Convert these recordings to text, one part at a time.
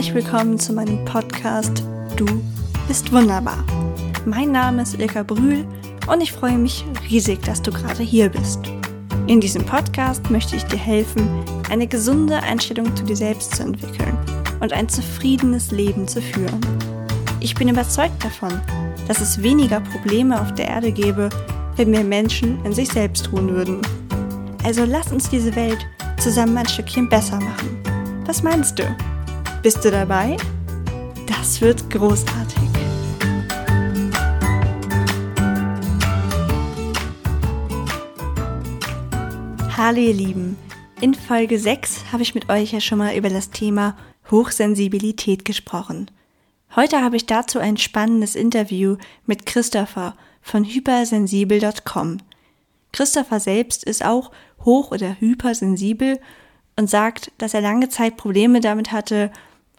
Herzlich willkommen zu meinem Podcast Du bist wunderbar. Mein Name ist Ilka Brühl und ich freue mich riesig, dass du gerade hier bist. In diesem Podcast möchte ich dir helfen, eine gesunde Einstellung zu dir selbst zu entwickeln und ein zufriedenes Leben zu führen. Ich bin überzeugt davon, dass es weniger Probleme auf der Erde gäbe, wenn mehr Menschen in sich selbst ruhen würden. Also lass uns diese Welt zusammen ein Stückchen besser machen. Was meinst du? Bist du dabei? Das wird großartig. Hallo ihr Lieben, in Folge 6 habe ich mit euch ja schon mal über das Thema Hochsensibilität gesprochen. Heute habe ich dazu ein spannendes Interview mit Christopher von hypersensibel.com. Christopher selbst ist auch hoch- oder hypersensibel und sagt, dass er lange Zeit Probleme damit hatte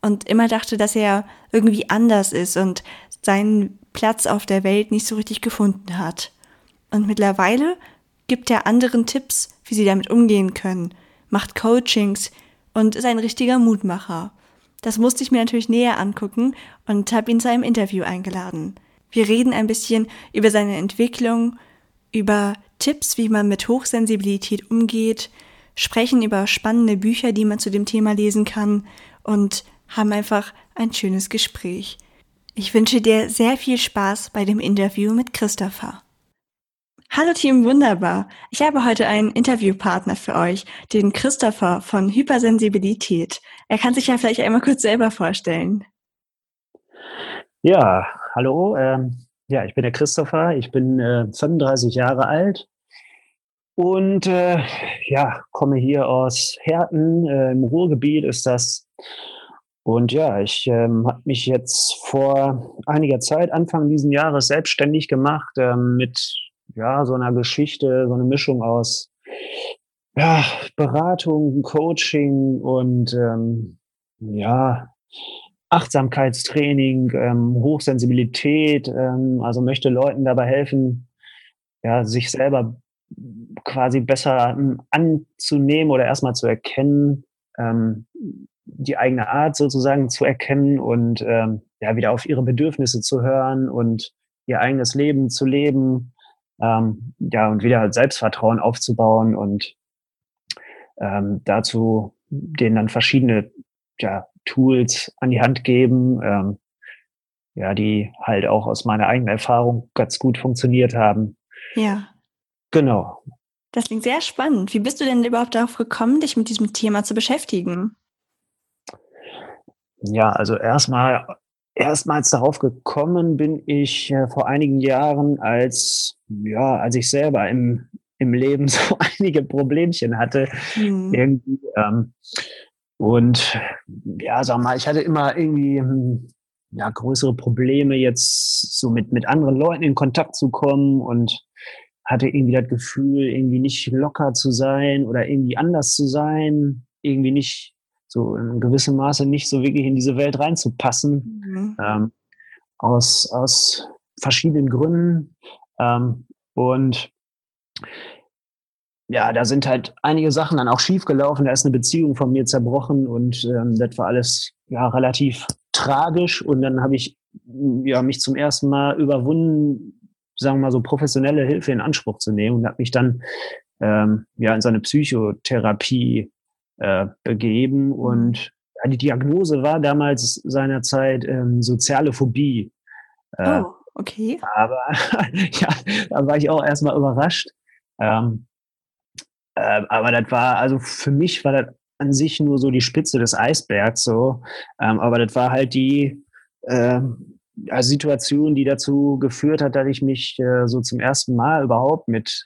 und immer dachte, dass er irgendwie anders ist und seinen Platz auf der Welt nicht so richtig gefunden hat. Und mittlerweile gibt er anderen Tipps, wie sie damit umgehen können, macht Coachings und ist ein richtiger Mutmacher. Das musste ich mir natürlich näher angucken und habe ihn zu einem Interview eingeladen. Wir reden ein bisschen über seine Entwicklung, über Tipps, wie man mit Hochsensibilität umgeht, sprechen über spannende Bücher, die man zu dem Thema lesen kann und haben einfach ein schönes Gespräch. Ich wünsche dir sehr viel Spaß bei dem Interview mit Christopher. Hallo Team Wunderbar. Ich habe heute einen Interviewpartner für euch, den Christopher von Hypersensibilität. Er kann sich ja vielleicht einmal kurz selber vorstellen. Ja, hallo. Ähm, ja, ich bin der Christopher. Ich bin äh, 35 Jahre alt und äh, ja, komme hier aus Herten. Äh, Im Ruhrgebiet ist das. Und ja, ich ähm, habe mich jetzt vor einiger Zeit, Anfang diesen Jahres, selbstständig gemacht ähm, mit ja, so einer Geschichte, so eine Mischung aus ja, Beratung, Coaching und ähm, ja, Achtsamkeitstraining, ähm, Hochsensibilität, ähm, also möchte Leuten dabei helfen, ja, sich selber quasi besser ähm, anzunehmen oder erstmal zu erkennen, ähm, die eigene Art sozusagen zu erkennen und ähm, ja, wieder auf ihre Bedürfnisse zu hören und ihr eigenes Leben zu leben ähm, ja, und wieder halt Selbstvertrauen aufzubauen und ähm, dazu denen dann verschiedene ja, Tools an die Hand geben, ähm, ja, die halt auch aus meiner eigenen Erfahrung ganz gut funktioniert haben. Ja. Genau. Das klingt sehr spannend. Wie bist du denn überhaupt darauf gekommen, dich mit diesem Thema zu beschäftigen? Ja, also erstmal Erstmals darauf gekommen bin ich äh, vor einigen Jahren, als, ja, als ich selber im, im Leben so einige Problemchen hatte. Mhm. Irgendwie, ähm, und ja, sag mal, ich hatte immer irgendwie hm, ja, größere Probleme, jetzt so mit, mit anderen Leuten in Kontakt zu kommen und hatte irgendwie das Gefühl, irgendwie nicht locker zu sein oder irgendwie anders zu sein, irgendwie nicht so in gewissem Maße nicht so wirklich in diese Welt reinzupassen. Mhm. Ähm, aus, aus verschiedenen Gründen. Ähm, und ja, da sind halt einige Sachen dann auch schiefgelaufen. Da ist eine Beziehung von mir zerbrochen und ähm, das war alles ja relativ tragisch. Und dann habe ich ja mich zum ersten Mal überwunden, sagen wir mal so professionelle Hilfe in Anspruch zu nehmen und habe mich dann ähm, ja in so eine Psychotherapie äh, begeben. Mhm. Und ja, die Diagnose war damals seinerzeit ähm, soziale Phobie. Äh, oh, okay. Aber ja, da war ich auch erstmal überrascht. Ähm, äh, aber das war, also für mich war das an sich nur so die Spitze des Eisbergs so. Ähm, aber das war halt die äh, Situation, die dazu geführt hat, dass ich mich äh, so zum ersten Mal überhaupt mit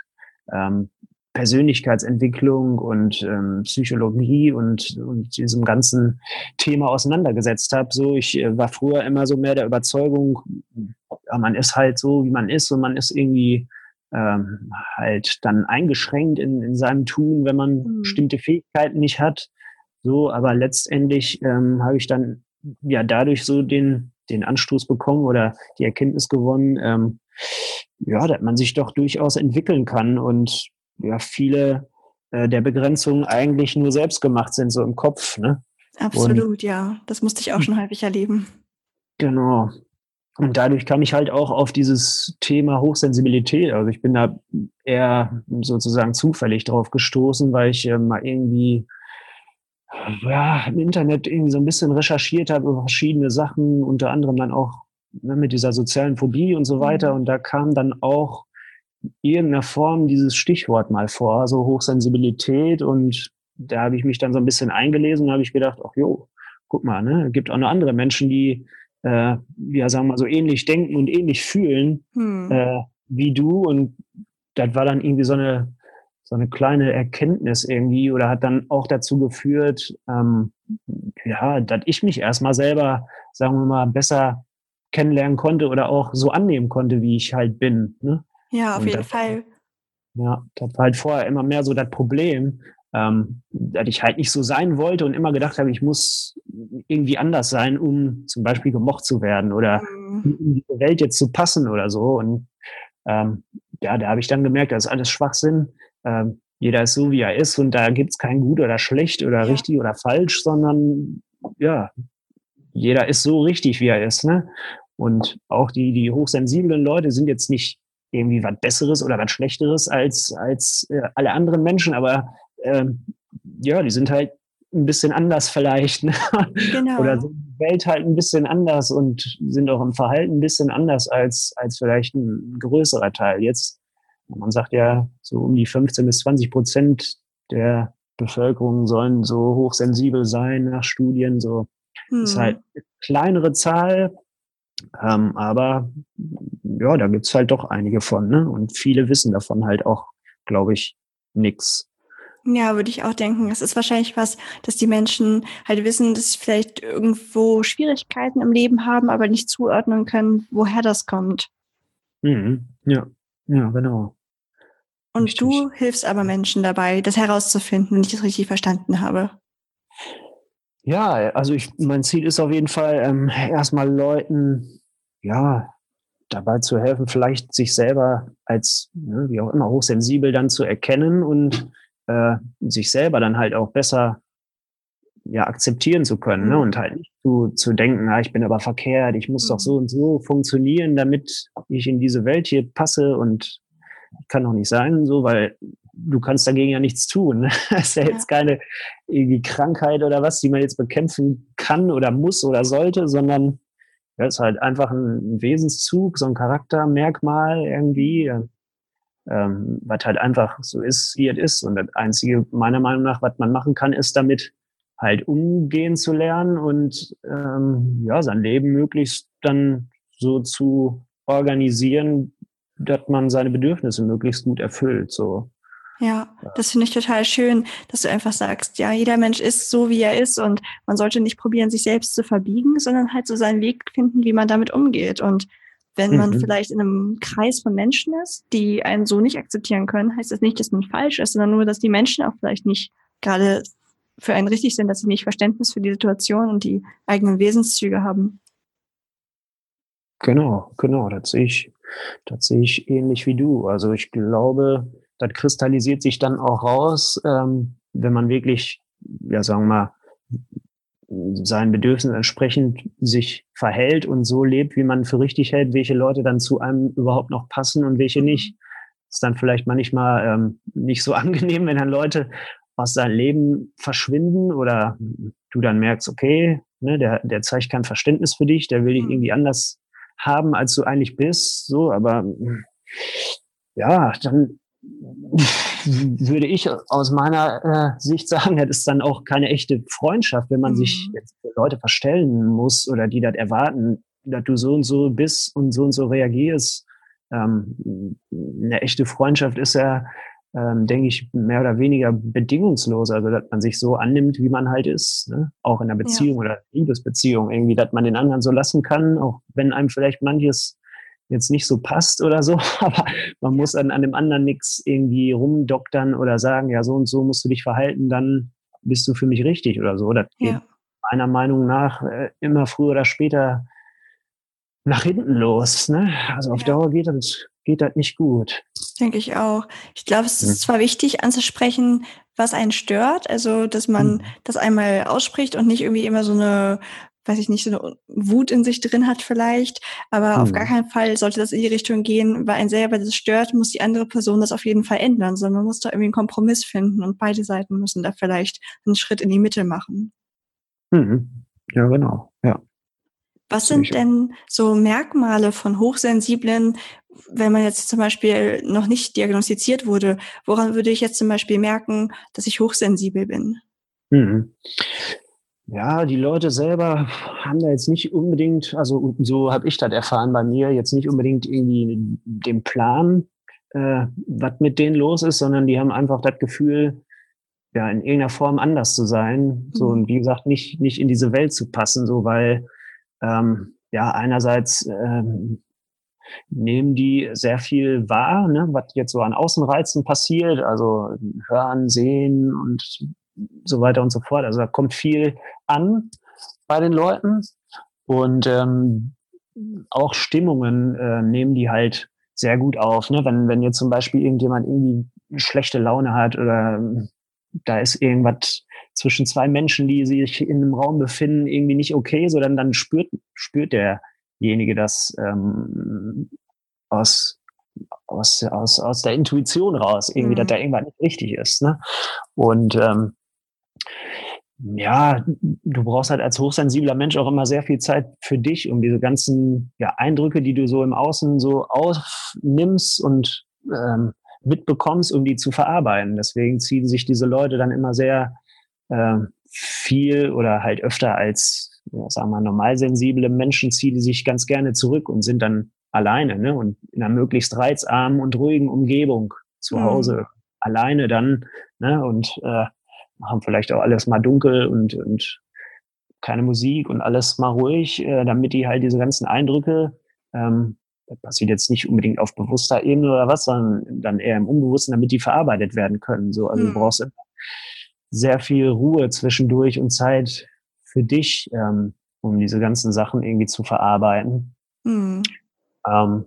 ähm, Persönlichkeitsentwicklung und ähm, Psychologie und, und diesem ganzen Thema auseinandergesetzt habe. So, ich äh, war früher immer so mehr der Überzeugung, ja, man ist halt so, wie man ist und man ist irgendwie ähm, halt dann eingeschränkt in, in seinem Tun, wenn man mhm. bestimmte Fähigkeiten nicht hat. So, aber letztendlich ähm, habe ich dann ja dadurch so den, den Anstoß bekommen oder die Erkenntnis gewonnen, ähm, ja, dass man sich doch durchaus entwickeln kann und ja viele äh, der Begrenzungen eigentlich nur selbst gemacht sind, so im Kopf. Ne? Absolut, und, ja. Das musste ich auch schon häufig erleben. Genau. Und dadurch kam ich halt auch auf dieses Thema Hochsensibilität. Also ich bin da eher sozusagen zufällig drauf gestoßen, weil ich äh, mal irgendwie ja, im Internet irgendwie so ein bisschen recherchiert habe über verschiedene Sachen, unter anderem dann auch ne, mit dieser sozialen Phobie und so weiter. Mhm. Und da kam dann auch irgendeiner Form dieses Stichwort mal vor, so Hochsensibilität. Und da habe ich mich dann so ein bisschen eingelesen und habe ich gedacht, ach jo, guck mal, ne, gibt auch noch andere Menschen, die äh, ja, sagen wir mal, so ähnlich denken und ähnlich fühlen hm. äh, wie du. Und das war dann irgendwie so eine, so eine kleine Erkenntnis irgendwie oder hat dann auch dazu geführt, ähm, ja, dass ich mich erstmal selber, sagen wir mal, besser kennenlernen konnte oder auch so annehmen konnte, wie ich halt bin. Ne? Ja, auf und jeden das, Fall. Ja, das war halt vorher immer mehr so das Problem, ähm, dass ich halt nicht so sein wollte und immer gedacht habe, ich muss irgendwie anders sein, um zum Beispiel gemocht zu werden oder mhm. in die Welt jetzt zu passen oder so. Und ähm, ja, da habe ich dann gemerkt, das ist alles Schwachsinn. Ähm, jeder ist so, wie er ist und da gibt es kein gut oder schlecht oder ja. richtig oder falsch, sondern ja, jeder ist so richtig, wie er ist. Ne? Und auch die, die hochsensiblen Leute sind jetzt nicht irgendwie was Besseres oder was Schlechteres als, als äh, alle anderen Menschen, aber ähm, ja, die sind halt ein bisschen anders vielleicht. Ne? Genau. Oder sind die Welt halt ein bisschen anders und sind auch im Verhalten ein bisschen anders als, als vielleicht ein größerer Teil. Jetzt, man sagt ja, so um die 15 bis 20 Prozent der Bevölkerung sollen so hochsensibel sein nach Studien. So hm. ist halt eine kleinere Zahl, ähm, aber ja, da gibt's halt doch einige von, ne? Und viele wissen davon halt auch, glaube ich, nix. Ja, würde ich auch denken. Es ist wahrscheinlich was, dass die Menschen halt wissen, dass sie vielleicht irgendwo Schwierigkeiten im Leben haben, aber nicht zuordnen können, woher das kommt. Mhm. Ja, ja, genau. Und richtig. du hilfst aber Menschen dabei, das herauszufinden, wenn ich das richtig verstanden habe. Ja, also ich, mein Ziel ist auf jeden Fall, ähm, erstmal Leuten, ja, dabei zu helfen, vielleicht sich selber als, ne, wie auch immer, hochsensibel dann zu erkennen und äh, sich selber dann halt auch besser ja akzeptieren zu können ne? Mhm. und halt nicht zu, zu denken, ah, ich bin aber verkehrt, ich muss mhm. doch so und so funktionieren, damit ich in diese Welt hier passe und kann doch nicht sein, so, weil du kannst dagegen ja nichts tun. Das ist ja, ja jetzt keine irgendwie Krankheit oder was, die man jetzt bekämpfen kann oder muss oder sollte, sondern das ist halt einfach ein Wesenszug, so ein Charaktermerkmal irgendwie ähm, was halt einfach so ist, wie es ist. Und das Einzige, meiner Meinung nach, was man machen kann, ist damit halt umgehen zu lernen und ähm, ja, sein Leben möglichst dann so zu organisieren, dass man seine Bedürfnisse möglichst gut erfüllt. So. Ja, das finde ich total schön, dass du einfach sagst, ja, jeder Mensch ist so, wie er ist und man sollte nicht probieren, sich selbst zu verbiegen, sondern halt so seinen Weg finden, wie man damit umgeht. Und wenn man mhm. vielleicht in einem Kreis von Menschen ist, die einen so nicht akzeptieren können, heißt das nicht, dass man falsch ist, sondern nur, dass die Menschen auch vielleicht nicht gerade für einen richtig sind, dass sie nicht Verständnis für die Situation und die eigenen Wesenszüge haben. Genau, genau, das sehe ich, das sehe ich ähnlich wie du. Also ich glaube, das kristallisiert sich dann auch raus, ähm, wenn man wirklich, ja, sagen wir mal, seinen Bedürfnissen entsprechend sich verhält und so lebt, wie man für richtig hält, welche Leute dann zu einem überhaupt noch passen und welche mhm. nicht. ist dann vielleicht manchmal ähm, nicht so angenehm, wenn dann Leute aus seinem Leben verschwinden oder du dann merkst, okay, ne, der, der zeigt kein Verständnis für dich, der will dich mhm. irgendwie anders haben, als du eigentlich bist, so, aber ja, dann würde ich aus meiner äh, Sicht sagen, das ist dann auch keine echte Freundschaft, wenn man mhm. sich jetzt für Leute verstellen muss oder die das erwarten, dass du so und so bist und so und so reagierst. Ähm, eine echte Freundschaft ist ja, ähm, denke ich, mehr oder weniger bedingungslos, also dass man sich so annimmt, wie man halt ist, ne? auch in einer Beziehung ja. oder Liebesbeziehung irgendwie, dass man den anderen so lassen kann, auch wenn einem vielleicht manches jetzt nicht so passt oder so, aber man muss an, an dem anderen nichts irgendwie rumdoktern oder sagen, ja, so und so musst du dich verhalten, dann bist du für mich richtig oder so. Das geht ja. meiner Meinung nach äh, immer früher oder später nach hinten los. Ne? Also auf ja. Dauer geht das, geht das nicht gut. Denke ich auch. Ich glaube, es ist hm. zwar wichtig anzusprechen, was einen stört? Also, dass man mhm. das einmal ausspricht und nicht irgendwie immer so eine, weiß ich nicht, so eine Wut in sich drin hat vielleicht. Aber mhm. auf gar mhm. keinen Fall sollte das in die Richtung gehen, weil ein selber das stört, muss die andere Person das auf jeden Fall ändern, sondern man muss da irgendwie einen Kompromiss finden und beide Seiten müssen da vielleicht einen Schritt in die Mitte machen. Mhm. Ja, genau. Ja. Was sind denn so Merkmale von Hochsensiblen, wenn man jetzt zum Beispiel noch nicht diagnostiziert wurde? Woran würde ich jetzt zum Beispiel merken, dass ich hochsensibel bin? Mhm. Ja, die Leute selber haben da jetzt nicht unbedingt, also so habe ich das erfahren bei mir, jetzt nicht unbedingt irgendwie den Plan, äh, was mit denen los ist, sondern die haben einfach das Gefühl, ja, in irgendeiner Form anders zu sein. So, mhm. und wie gesagt, nicht, nicht in diese Welt zu passen, so, weil, ähm, ja, einerseits, ähm, nehmen die sehr viel wahr, ne, was jetzt so an Außenreizen passiert, also hören, sehen und so weiter und so fort. Also da kommt viel an bei den Leuten und ähm, auch Stimmungen äh, nehmen die halt sehr gut auf. Ne? Wenn, wenn jetzt zum Beispiel irgendjemand irgendwie schlechte Laune hat oder da ist irgendwas zwischen zwei Menschen, die sich in einem Raum befinden, irgendwie nicht okay, sondern dann spürt, spürt derjenige das ähm, aus, aus, aus, aus der Intuition raus, irgendwie, mhm. dass da irgendwas nicht richtig ist. Ne? Und ähm, ja, du brauchst halt als hochsensibler Mensch auch immer sehr viel Zeit für dich, um diese ganzen ja, Eindrücke, die du so im Außen so aufnimmst und ähm, mitbekommst, um die zu verarbeiten. Deswegen ziehen sich diese Leute dann immer sehr äh, viel oder halt öfter als, ja, sagen wir, normalsensible Menschen ziehen sich ganz gerne zurück und sind dann alleine ne? und in einer möglichst reizarmen und ruhigen Umgebung zu mhm. Hause mhm. alleine dann ne? und äh, machen vielleicht auch alles mal dunkel und, und keine Musik und alles mal ruhig, äh, damit die halt diese ganzen Eindrücke ähm, das passiert jetzt nicht unbedingt auf bewusster Ebene oder was, sondern dann eher im Unbewussten, damit die verarbeitet werden können. So, also mhm. du brauchst sehr viel Ruhe zwischendurch und Zeit für dich, ähm, um diese ganzen Sachen irgendwie zu verarbeiten. Mhm. Ähm,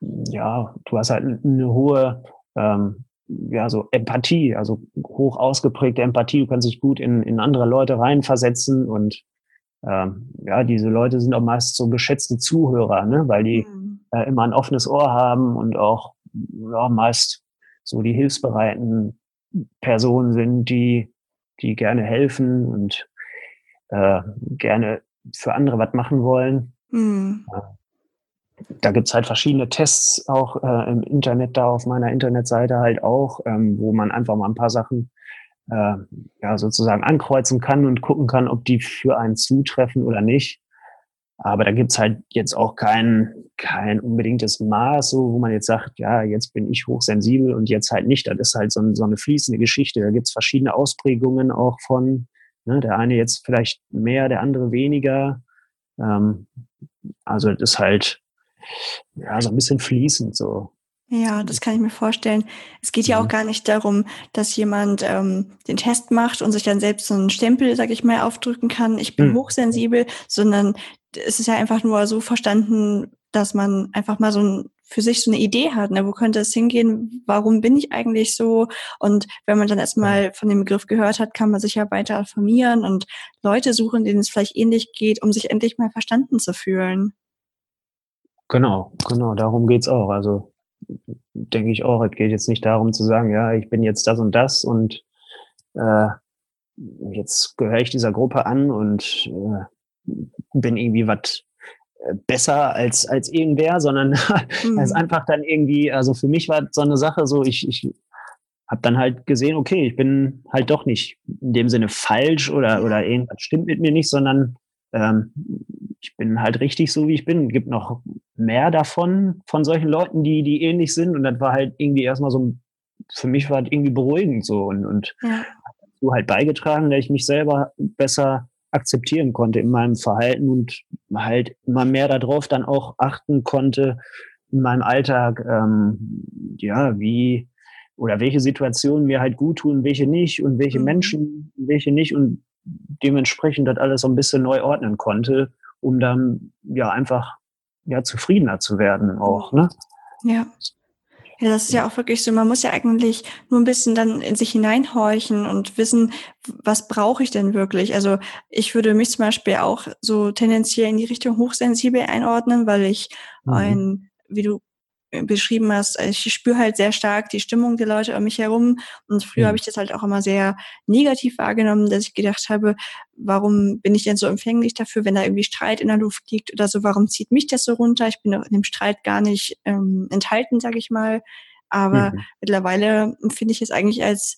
ja, du hast halt eine hohe ähm, ja, so Empathie, also hoch ausgeprägte Empathie. Du kannst dich gut in, in andere Leute reinversetzen und ähm, ja, diese Leute sind auch meist so geschätzte Zuhörer, ne? weil die mhm äh, immer ein offenes Ohr haben und auch ja, meist so die hilfsbereiten Personen sind, die, die gerne helfen und äh, gerne für andere was machen wollen. Mhm. Da gibt's halt verschiedene Tests auch äh, im Internet, da auf meiner Internetseite halt auch, ähm, wo man einfach mal ein paar Sachen äh, ja, sozusagen ankreuzen kann und gucken kann, ob die für einen zutreffen oder nicht. Aber da gibt's halt jetzt auch kein, kein unbedingtes Maß, so, wo man jetzt sagt, ja, jetzt bin ich hochsensibel und jetzt halt nicht. Das ist halt so, so eine fließende Geschichte. Da gibt's verschiedene Ausprägungen auch von, ne, der eine jetzt vielleicht mehr, der andere weniger. Ähm, also das ist halt ja so ein bisschen fließend so. Ja, das kann ich mir vorstellen. Es geht ja auch mhm. gar nicht darum, dass jemand ähm, den Test macht und sich dann selbst so einen Stempel, sag ich mal, aufdrücken kann, ich bin mhm. hochsensibel, sondern es ist ja einfach nur so verstanden, dass man einfach mal so ein, für sich so eine Idee hat, ne? wo könnte es hingehen, warum bin ich eigentlich so? Und wenn man dann erstmal von dem Begriff gehört hat, kann man sich ja weiter informieren und Leute suchen, denen es vielleicht ähnlich geht, um sich endlich mal verstanden zu fühlen. Genau, genau, darum geht's auch. Also denke ich auch, es geht jetzt nicht darum zu sagen, ja, ich bin jetzt das und das und äh, jetzt gehöre ich dieser Gruppe an und äh, bin irgendwie was äh, besser als als irgendwer, sondern mhm. ist einfach dann irgendwie, also für mich war so eine Sache so, ich, ich habe dann halt gesehen, okay, ich bin halt doch nicht in dem Sinne falsch oder oder irgendwas stimmt mit mir nicht, sondern ähm, ich bin halt richtig so, wie ich bin. Es gibt noch mehr davon, von solchen Leuten, die, die ähnlich sind. Und das war halt irgendwie erstmal so, für mich war das irgendwie beruhigend so und, und ja. so halt beigetragen, dass ich mich selber besser akzeptieren konnte in meinem Verhalten und halt immer mehr darauf dann auch achten konnte in meinem Alltag, ähm, ja, wie oder welche Situationen mir halt gut tun, welche nicht und welche mhm. Menschen, welche nicht und dementsprechend das alles so ein bisschen neu ordnen konnte, um dann ja einfach ja zufriedener zu werden auch, ne? Ja. Ja, das ist ja auch wirklich so. Man muss ja eigentlich nur ein bisschen dann in sich hineinhorchen und wissen, was brauche ich denn wirklich? Also ich würde mich zum Beispiel auch so tendenziell in die Richtung hochsensibel einordnen, weil ich mhm. ein, wie du beschrieben hast, also ich spüre halt sehr stark die Stimmung der Leute um mich herum. Und früher mhm. habe ich das halt auch immer sehr negativ wahrgenommen, dass ich gedacht habe, warum bin ich denn so empfänglich dafür, wenn da irgendwie Streit in der Luft liegt oder so, warum zieht mich das so runter? Ich bin doch in dem Streit gar nicht ähm, enthalten, sage ich mal. Aber mhm. mittlerweile finde ich es eigentlich als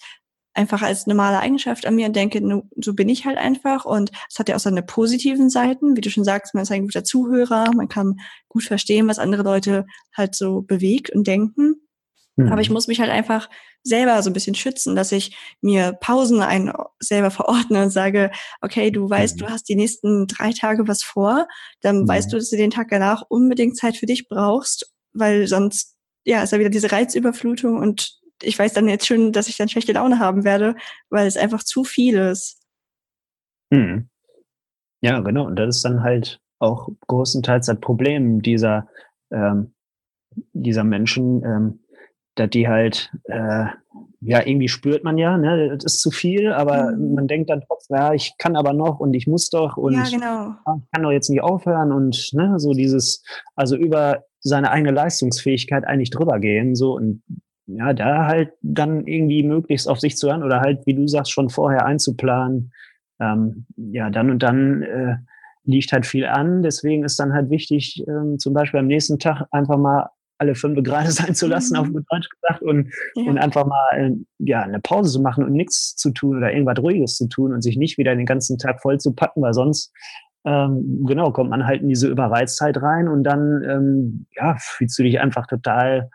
einfach als normale Eigenschaft an mir und denke, so bin ich halt einfach. Und es hat ja auch seine positiven Seiten. Wie du schon sagst, man ist ein guter Zuhörer, man kann gut verstehen, was andere Leute halt so bewegt und denken. Mhm. Aber ich muss mich halt einfach selber so ein bisschen schützen, dass ich mir Pausen ein selber verordne und sage, okay, du weißt, mhm. du hast die nächsten drei Tage was vor, dann mhm. weißt du, dass du den Tag danach unbedingt Zeit für dich brauchst, weil sonst ja, ist ja wieder diese Reizüberflutung und ich weiß dann jetzt schon, dass ich dann schlechte Laune haben werde, weil es einfach zu viel ist. Hm. Ja, genau. Und das ist dann halt auch großenteils das Problem dieser, ähm, dieser Menschen, ähm, dass die halt, äh, ja, irgendwie spürt man ja, ne, das ist zu viel, aber mhm. man denkt dann trotzdem, ja, ich kann aber noch und ich muss doch und ja, genau. ich kann doch jetzt nicht aufhören und ne, so dieses, also über seine eigene Leistungsfähigkeit eigentlich drüber gehen, so und ja, da halt dann irgendwie möglichst auf sich zu hören oder halt, wie du sagst, schon vorher einzuplanen. Ähm, ja, dann und dann äh, liegt halt viel an. Deswegen ist dann halt wichtig, ähm, zum Beispiel am nächsten Tag einfach mal alle fünf gerade sein zu lassen, mhm. auf gut Deutsch gesagt, und, ja. und einfach mal äh, ja, eine Pause zu machen und nichts zu tun oder irgendwas Ruhiges zu tun und sich nicht wieder den ganzen Tag voll zu packen, weil sonst ähm, genau kommt man halt in diese Überreiztheit rein und dann ähm, ja, fühlst du dich einfach total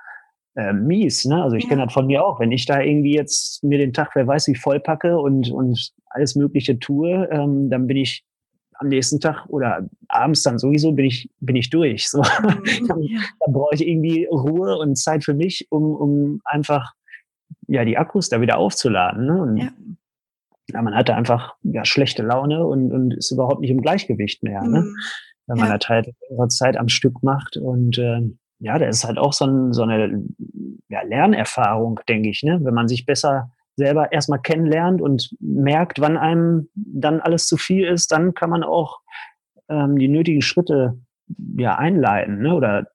äh, mies. Ne? Also ich ja. kenne das von mir auch. Wenn ich da irgendwie jetzt mir den Tag, wer weiß wie, voll packe und, und alles Mögliche tue, ähm, dann bin ich am nächsten Tag oder abends dann sowieso bin ich, bin ich durch. So. Mhm. dann, dann brauche ich irgendwie Ruhe und Zeit für mich, um, um einfach ja, die Akkus da wieder aufzuladen. Ne? Und ja. ja man hatte einfach ja, schlechte Laune und, und ist überhaupt nicht im Gleichgewicht mehr. Ne? Mhm. Wenn man ja. das halt Zeit am Stück macht und äh, ja, das ist halt auch so, ein, so eine ja, Lernerfahrung, denke ich, ne? wenn man sich besser selber erstmal kennenlernt und merkt, wann einem dann alles zu viel ist, dann kann man auch ähm, die nötigen Schritte ja einleiten. Ne? Oder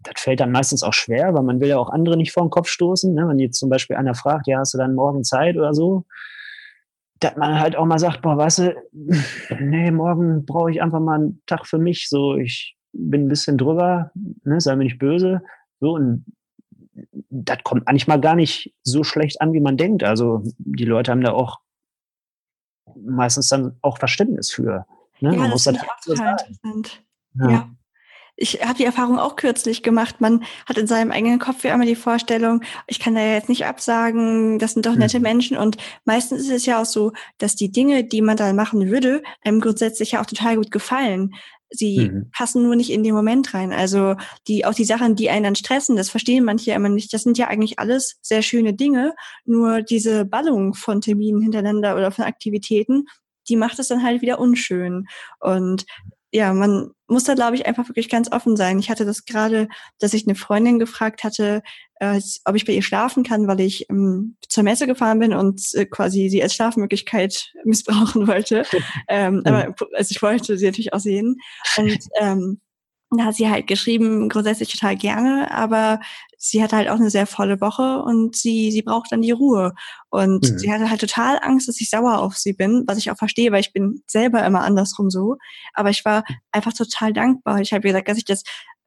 das fällt dann meistens auch schwer, weil man will ja auch andere nicht vor den Kopf stoßen. Ne? Wenn jetzt zum Beispiel einer fragt, ja, hast du dann morgen Zeit oder so, dass man halt auch mal sagt, boah, weißt du, nee, morgen brauche ich einfach mal einen Tag für mich. So, ich bin ein bisschen drüber, ne, sei mir nicht böse. So, und das kommt manchmal gar nicht so schlecht an, wie man denkt. Also die Leute haben da auch meistens dann auch Verständnis für. Ne? Ja, man das muss das halt auch total interessant. Ja. ja. Ich habe die Erfahrung auch kürzlich gemacht. Man hat in seinem eigenen Kopf ja immer die Vorstellung, ich kann da ja jetzt nicht absagen, das sind doch nette mhm. Menschen. Und meistens ist es ja auch so, dass die Dinge, die man dann machen würde, einem grundsätzlich ja auch total gut gefallen. Sie mhm. passen nur nicht in den Moment rein. Also die, auch die Sachen, die einen dann stressen, das verstehen manche immer nicht. Das sind ja eigentlich alles sehr schöne Dinge. Nur diese Ballung von Terminen hintereinander oder von Aktivitäten, die macht es dann halt wieder unschön. Und ja, man muss da, glaube ich, einfach wirklich ganz offen sein. Ich hatte das gerade, dass ich eine Freundin gefragt hatte, äh, ob ich bei ihr schlafen kann, weil ich ähm, zur Messe gefahren bin und äh, quasi sie als Schlafmöglichkeit missbrauchen wollte. ähm, aber also ich wollte sie natürlich auch sehen. Und ähm, da hat sie halt geschrieben, grundsätzlich total gerne, aber sie hatte halt auch eine sehr volle Woche und sie, sie braucht dann die Ruhe. Und mhm. sie hatte halt total Angst, dass ich sauer auf sie bin, was ich auch verstehe, weil ich bin selber immer andersrum so. Aber ich war einfach total dankbar. Ich habe gesagt, dass ich das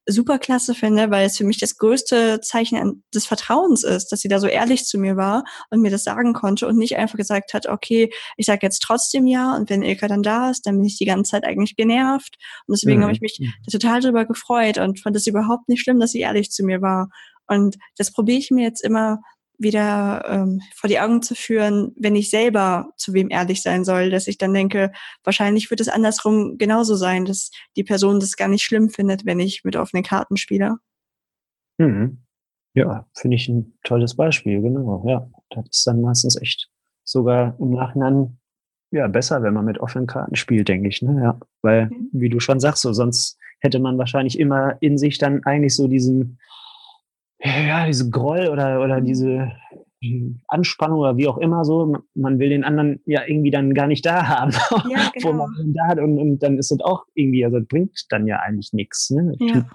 super klasse finde, weil es für mich das größte Zeichen des Vertrauens ist, dass sie da so ehrlich zu mir war und mir das sagen konnte und nicht einfach gesagt hat, okay, ich sage jetzt trotzdem ja und wenn Ilka dann da ist, dann bin ich die ganze Zeit eigentlich genervt und deswegen mhm. habe ich mich mhm. total darüber gefreut und fand es überhaupt nicht schlimm, dass sie ehrlich zu mir war und das probiere ich mir jetzt immer wieder ähm, vor die Augen zu führen, wenn ich selber zu wem ehrlich sein soll, dass ich dann denke, wahrscheinlich wird es andersrum genauso sein, dass die Person das gar nicht schlimm findet, wenn ich mit offenen Karten spiele. Mhm. Ja, finde ich ein tolles Beispiel, genau. Ja, das ist dann meistens echt sogar im Nachhinein ja besser, wenn man mit offenen Karten spielt, denke ich. Ne? Ja, weil, mhm. wie du schon sagst, so sonst hätte man wahrscheinlich immer in sich dann eigentlich so diesen ja, diese Groll oder, oder diese Anspannung oder wie auch immer so. Man will den anderen ja irgendwie dann gar nicht da haben, ja, genau. wo man ihn da hat. Und, und dann ist das auch irgendwie, also das bringt dann ja eigentlich nichts. Ne? Ja.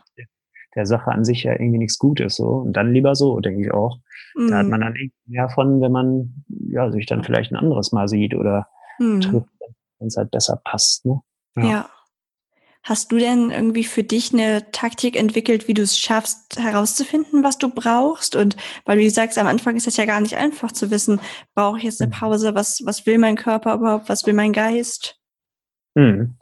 Der Sache an sich ja irgendwie nichts Gutes. So. Und dann lieber so, denke ich auch. Mhm. Da hat mhm. man dann irgendwie mehr von, wenn man ja, sich dann vielleicht ein anderes Mal sieht oder mhm. trifft, wenn es halt besser passt. Ne? ja. ja. Hast du denn irgendwie für dich eine Taktik entwickelt, wie du es schaffst, herauszufinden, was du brauchst? Und weil du sagst, am Anfang ist es ja gar nicht einfach zu wissen, brauche ich jetzt eine mhm. Pause? Was, was will mein Körper überhaupt? Was will mein Geist? Hm.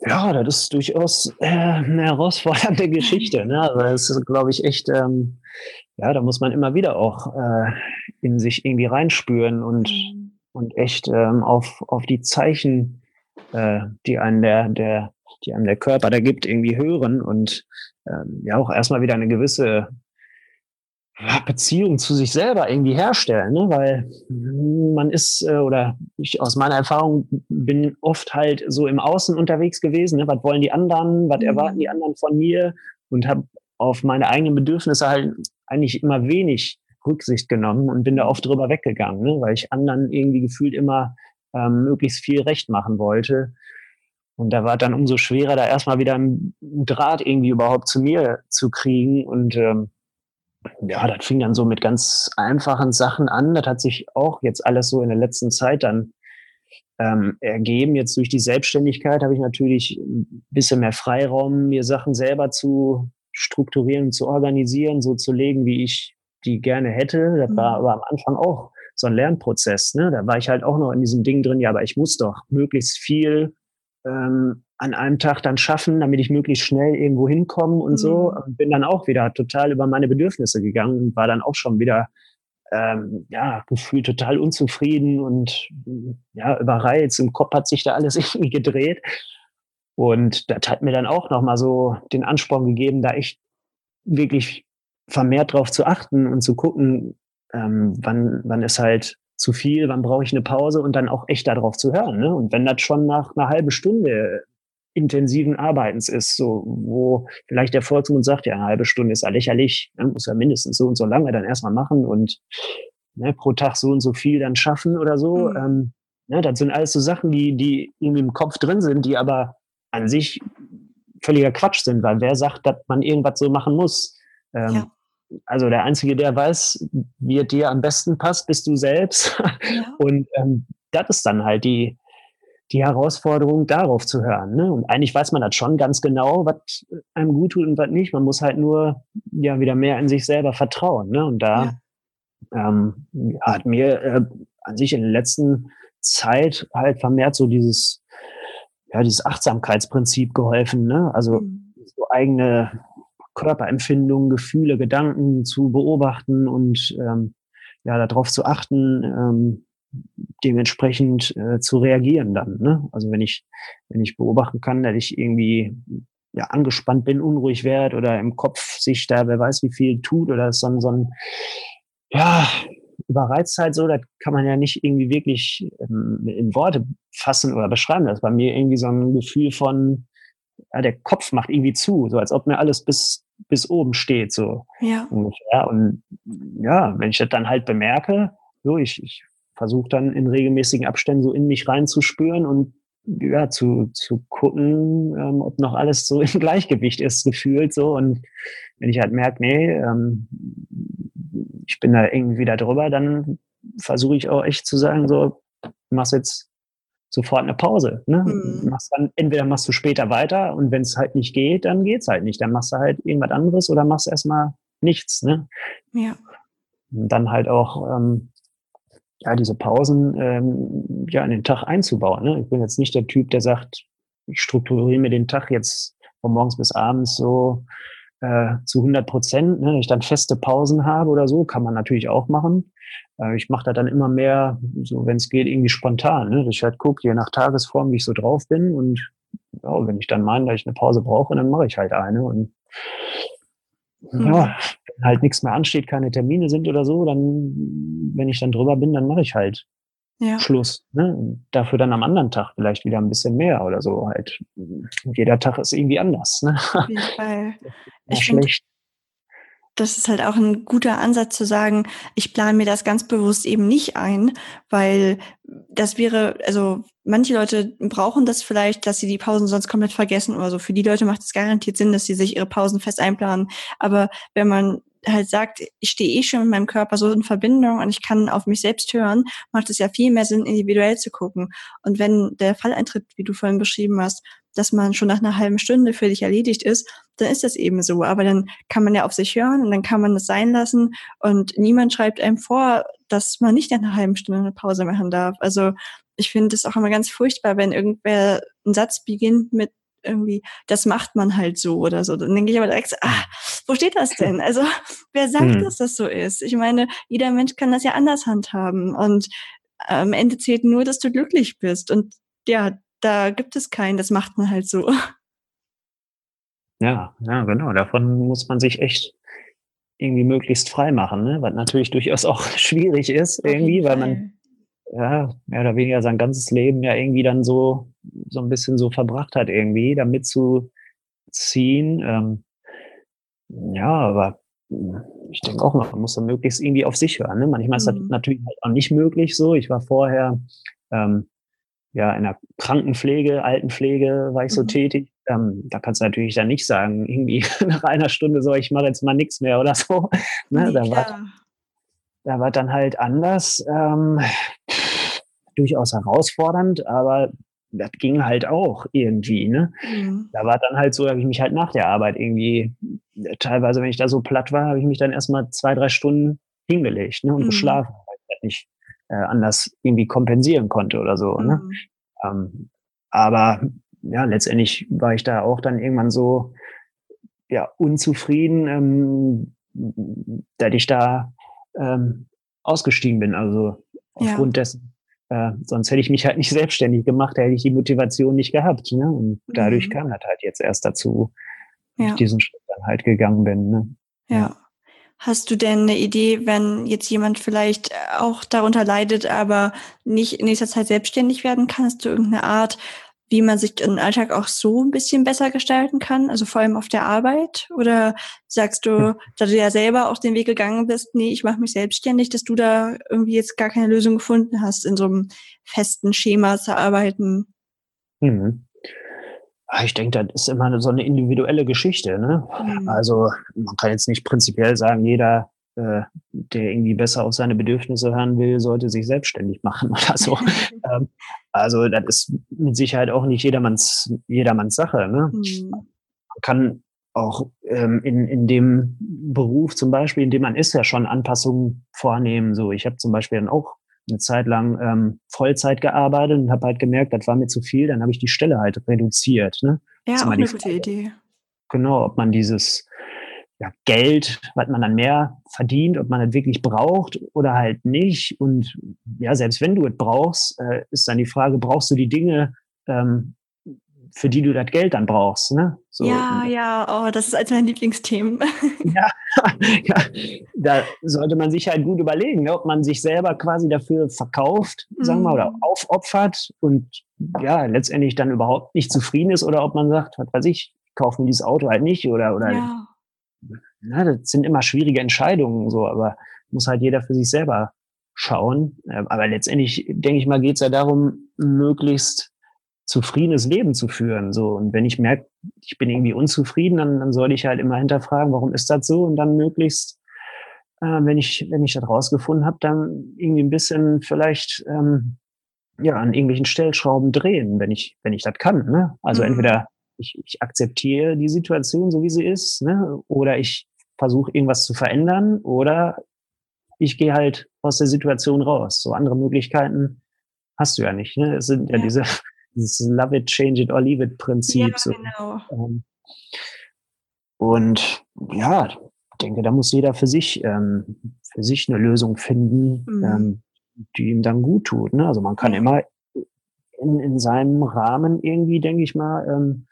Ja, das ist durchaus äh, eine herausfordernde Geschichte. Ne? Also es ist, glaube ich, echt, ähm, ja, da muss man immer wieder auch äh, in sich irgendwie reinspüren und, mhm. und echt ähm, auf, auf die Zeichen, äh, die einen der, der die einem der Körper da gibt, irgendwie hören und ähm, ja auch erstmal wieder eine gewisse Beziehung zu sich selber irgendwie herstellen, ne? weil man ist äh, oder ich aus meiner Erfahrung bin oft halt so im Außen unterwegs gewesen. Ne? Was wollen die anderen? Was mhm. erwarten die anderen von mir? Und habe auf meine eigenen Bedürfnisse halt eigentlich immer wenig Rücksicht genommen und bin da oft drüber weggegangen, ne? weil ich anderen irgendwie gefühlt immer ähm, möglichst viel recht machen wollte und da war dann umso schwerer, da erstmal wieder einen Draht irgendwie überhaupt zu mir zu kriegen. Und ähm, ja, das fing dann so mit ganz einfachen Sachen an. Das hat sich auch jetzt alles so in der letzten Zeit dann ähm, ergeben. Jetzt durch die Selbstständigkeit habe ich natürlich ein bisschen mehr Freiraum, mir Sachen selber zu strukturieren, zu organisieren, so zu legen, wie ich die gerne hätte. Das war mhm. aber am Anfang auch so ein Lernprozess. Ne? Da war ich halt auch noch in diesem Ding drin, ja, aber ich muss doch möglichst viel ähm, an einem Tag dann schaffen, damit ich möglichst schnell irgendwo hinkomme und mhm. so. Und bin dann auch wieder total über meine Bedürfnisse gegangen und war dann auch schon wieder ähm, ja, gefühlt total unzufrieden und ja, überreizt. Im Kopf hat sich da alles irgendwie gedreht. Und das hat mir dann auch nochmal so den Ansporn gegeben, da echt wirklich vermehrt drauf zu achten und zu gucken, ähm, wann, wann ist halt zu viel, wann brauche ich eine Pause und dann auch echt darauf zu hören. Ne? Und wenn das schon nach einer halben Stunde intensiven Arbeitens ist, so wo vielleicht der Volksmund sagt, ja, eine halbe Stunde ist ja lächerlich, ne? muss ja mindestens so und so lange dann erstmal machen und ne, pro Tag so und so viel dann schaffen oder so. Mhm. Ähm, ne, das sind alles so Sachen, die, die irgendwie im Kopf drin sind, die aber an sich völliger Quatsch sind, weil wer sagt, dass man irgendwas so machen muss? Ähm, ja also der Einzige, der weiß, wie es dir am besten passt, bist du selbst. Ja. Und ähm, das ist dann halt die, die Herausforderung, darauf zu hören. Ne? Und eigentlich weiß man das schon ganz genau, was einem gut tut und was nicht. Man muss halt nur ja wieder mehr in sich selber vertrauen. Ne? Und da ja. ähm, hat mir äh, an sich in der letzten Zeit halt vermehrt so dieses, ja, dieses Achtsamkeitsprinzip geholfen. Ne? Also mhm. so eigene Körperempfindungen, Gefühle, Gedanken zu beobachten und ähm, ja, darauf zu achten, ähm, dementsprechend äh, zu reagieren dann. Ne? Also wenn ich, wenn ich beobachten kann, dass ich irgendwie ja, angespannt bin, unruhig werde oder im Kopf sich da, wer weiß wie viel tut oder so ein, so ein ja, Überreiztheit so, das kann man ja nicht irgendwie wirklich ähm, in Worte fassen oder beschreiben. Das ist bei mir irgendwie so ein Gefühl von, ja, der Kopf macht irgendwie zu, so als ob mir alles bis, bis oben steht, so ja. ungefähr. Und ja, wenn ich das dann halt bemerke, so, ich, ich versuche dann in regelmäßigen Abständen so in mich reinzuspüren und ja, zu, zu gucken, ähm, ob noch alles so im Gleichgewicht ist, gefühlt so. Und wenn ich halt merke, nee, ähm, ich bin da irgendwie da drüber, dann versuche ich auch echt zu sagen, so, mach's jetzt sofort eine Pause. Ne? Mhm. Machst dann, entweder machst du später weiter und wenn es halt nicht geht, dann geht's halt nicht. Dann machst du halt irgendwas anderes oder machst erstmal nichts. Ne? Ja. Und dann halt auch ähm, ja, diese Pausen ähm, ja in den Tag einzubauen. Ne? Ich bin jetzt nicht der Typ, der sagt, ich strukturiere mir den Tag jetzt von morgens bis abends so äh, zu 100 Prozent, ne? ich dann feste Pausen habe oder so, kann man natürlich auch machen. Äh, ich mache da dann immer mehr, so wenn es geht, irgendwie spontan. Ne? Dass ich halt gucke, je nach Tagesform, wie ich so drauf bin. Und ja, wenn ich dann meine, dass ich eine Pause brauche, dann mache ich halt eine. Und mhm. ja, wenn halt nichts mehr ansteht, keine Termine sind oder so, dann, wenn ich dann drüber bin, dann mache ich halt ja. Schluss. Ne? Dafür dann am anderen Tag vielleicht wieder ein bisschen mehr oder so halt. Jeder Tag ist irgendwie anders. Ne? Auf jeden Fall. Ich schlecht. Das ist halt auch ein guter Ansatz zu sagen, ich plane mir das ganz bewusst eben nicht ein, weil das wäre, also manche Leute brauchen das vielleicht, dass sie die Pausen sonst komplett vergessen oder so. Für die Leute macht es garantiert Sinn, dass sie sich ihre Pausen fest einplanen. Aber wenn man halt sagt, ich stehe eh schon mit meinem Körper so in Verbindung und ich kann auf mich selbst hören, macht es ja viel mehr Sinn, individuell zu gucken. Und wenn der Fall eintritt, wie du vorhin beschrieben hast, dass man schon nach einer halben Stunde für dich erledigt ist, dann ist das eben so. Aber dann kann man ja auf sich hören und dann kann man das sein lassen und niemand schreibt einem vor, dass man nicht nach einer halben Stunde eine Pause machen darf. Also ich finde es auch immer ganz furchtbar, wenn irgendwer einen Satz beginnt mit irgendwie, das macht man halt so oder so. Dann denke ich aber direkt, ah, wo steht das denn? Also wer sagt, hm. dass das so ist? Ich meine, jeder Mensch kann das ja anders handhaben und am Ende zählt nur, dass du glücklich bist. Und ja, da gibt es keinen, das macht man halt so. Ja, ja, genau. Davon muss man sich echt irgendwie möglichst frei machen, ne? was natürlich durchaus auch schwierig ist, irgendwie, weil man ja mehr oder weniger sein ganzes Leben ja irgendwie dann so, so ein bisschen so verbracht hat, irgendwie, damit zu ziehen. Ähm, ja, aber ich denke auch, man muss dann möglichst irgendwie auf sich hören. Ne? Manchmal ist das mhm. natürlich halt auch nicht möglich so. Ich war vorher ähm, ja, in der Krankenpflege, Altenpflege war ich so mhm. tätig. Ähm, da kannst du natürlich dann nicht sagen, irgendwie nach einer Stunde so, ich mache jetzt mal nichts mehr oder so. Ne? Nee, da, war, da war dann halt anders. Ähm, durchaus herausfordernd, aber das ging halt auch irgendwie. Ne? Mhm. Da war dann halt so, habe ich mich halt nach der Arbeit irgendwie, teilweise, wenn ich da so platt war, habe ich mich dann erstmal zwei, drei Stunden hingelegt ne, und mhm. geschlafen, weil ich halt nicht äh, anders irgendwie kompensieren konnte oder so. Ne? Mhm. Ne? Ähm, aber ja, letztendlich war ich da auch dann irgendwann so ja, unzufrieden, ähm, dass ich da ähm, ausgestiegen bin. Also aufgrund ja. dessen, äh, sonst hätte ich mich halt nicht selbstständig gemacht, da hätte ich die Motivation nicht gehabt. Ne? Und dadurch mhm. kam das halt jetzt erst dazu, dass ja. ich diesen Schritt dann halt gegangen bin. Ne? Ja. Hast du denn eine Idee, wenn jetzt jemand vielleicht auch darunter leidet, aber nicht in nächster Zeit selbstständig werden kann? Hast du irgendeine Art, wie man sich den Alltag auch so ein bisschen besser gestalten kann? Also vor allem auf der Arbeit? Oder sagst du, hm. da du ja selber auch den Weg gegangen bist, nee, ich mache mich selbstständig, dass du da irgendwie jetzt gar keine Lösung gefunden hast, in so einem festen Schema zu arbeiten? Mhm. Ah, ich denke, das ist immer so eine individuelle Geschichte. Ne? Mhm. Also man kann jetzt nicht prinzipiell sagen, jeder, äh, der irgendwie besser auf seine Bedürfnisse hören will, sollte sich selbstständig machen oder so. ähm, also das ist mit Sicherheit auch nicht jedermanns, jedermanns Sache. Ne? Mhm. Man kann auch ähm, in, in dem Beruf zum Beispiel, in dem man ist, ja schon Anpassungen vornehmen. So, ich habe zum Beispiel dann auch eine Zeit lang ähm, Vollzeit gearbeitet und habe halt gemerkt, das war mir zu viel, dann habe ich die Stelle halt reduziert. Ne? Ja, auch eine gute Idee. Genau, ob man dieses ja, Geld, was man dann mehr verdient, ob man das wirklich braucht oder halt nicht. Und ja, selbst wenn du es brauchst, äh, ist dann die Frage, brauchst du die Dinge, ähm, für die du das Geld dann brauchst. Ne? So, ja, ja, oh, das ist eines meiner Lieblingsthemen. Ja, ja, da sollte man sich halt gut überlegen, ne, ob man sich selber quasi dafür verkauft, mhm. sagen wir mal, oder mhm. aufopfert und ja, letztendlich dann überhaupt nicht zufrieden ist oder ob man sagt, was weiß ich, kaufen dieses Auto halt nicht oder, oder ja. na, das sind immer schwierige Entscheidungen so, aber muss halt jeder für sich selber schauen. Ähm, aber letztendlich, denke ich mal, geht es ja darum, möglichst zufriedenes Leben zu führen. So. Und wenn ich merke, ich bin irgendwie unzufrieden, dann, dann sollte ich halt immer hinterfragen, warum ist das so? Und dann möglichst, äh, wenn ich, wenn ich das rausgefunden habe, dann irgendwie ein bisschen vielleicht ähm, ja, an irgendwelchen Stellschrauben drehen, wenn ich, wenn ich das kann. Ne? Also mhm. entweder ich, ich akzeptiere die Situation so wie sie ist, ne? oder ich versuche irgendwas zu verändern, oder ich gehe halt aus der Situation raus. So andere Möglichkeiten hast du ja nicht. Ne? Es sind ja, ja diese dieses Love it, change it or leave it Prinzip. Ja, genau. Ähm, und ja, ich denke, da muss jeder für sich, ähm, für sich eine Lösung finden, mhm. ähm, die ihm dann gut tut. Ne? Also man kann immer in, in seinem Rahmen irgendwie, denke ich mal, ähm,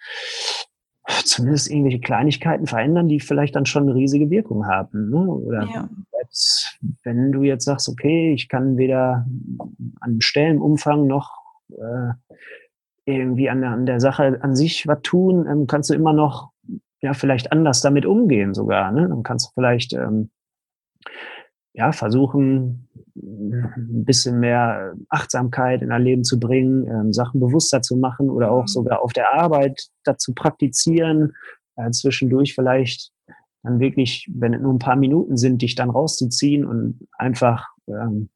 zumindest irgendwelche Kleinigkeiten verändern, die vielleicht dann schon eine riesige Wirkung haben. Ne? Oder ja. jetzt, wenn du jetzt sagst, okay, ich kann weder an Stellenumfang noch äh, irgendwie an der, an der Sache an sich was tun, ähm, kannst du immer noch ja vielleicht anders damit umgehen sogar. Ne? Dann kannst du vielleicht ähm, ja versuchen, ein bisschen mehr Achtsamkeit in dein Leben zu bringen, ähm, Sachen bewusster zu machen oder auch mhm. sogar auf der Arbeit dazu praktizieren, äh, zwischendurch vielleicht dann wirklich, wenn es nur ein paar Minuten sind, dich dann rauszuziehen und einfach ähm,